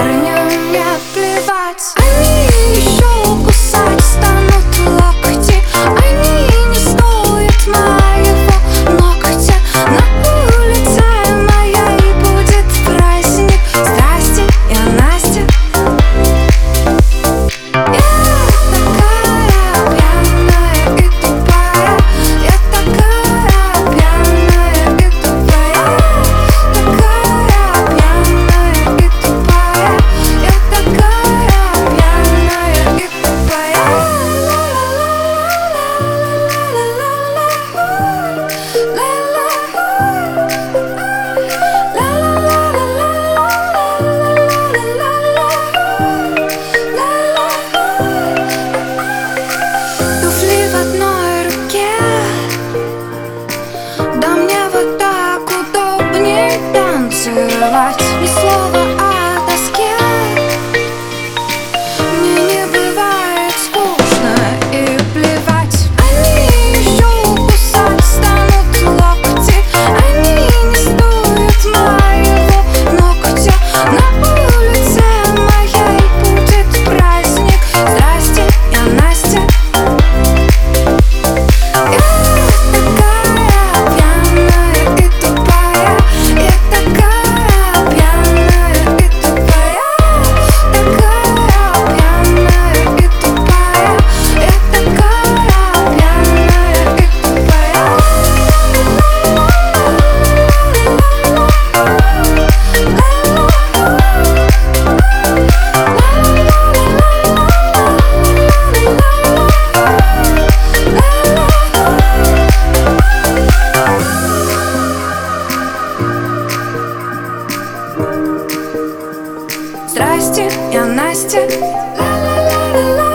парням мне плевать. Они еще Dawać mi słowa я Настя. Ла-ла-ла-ла-ла.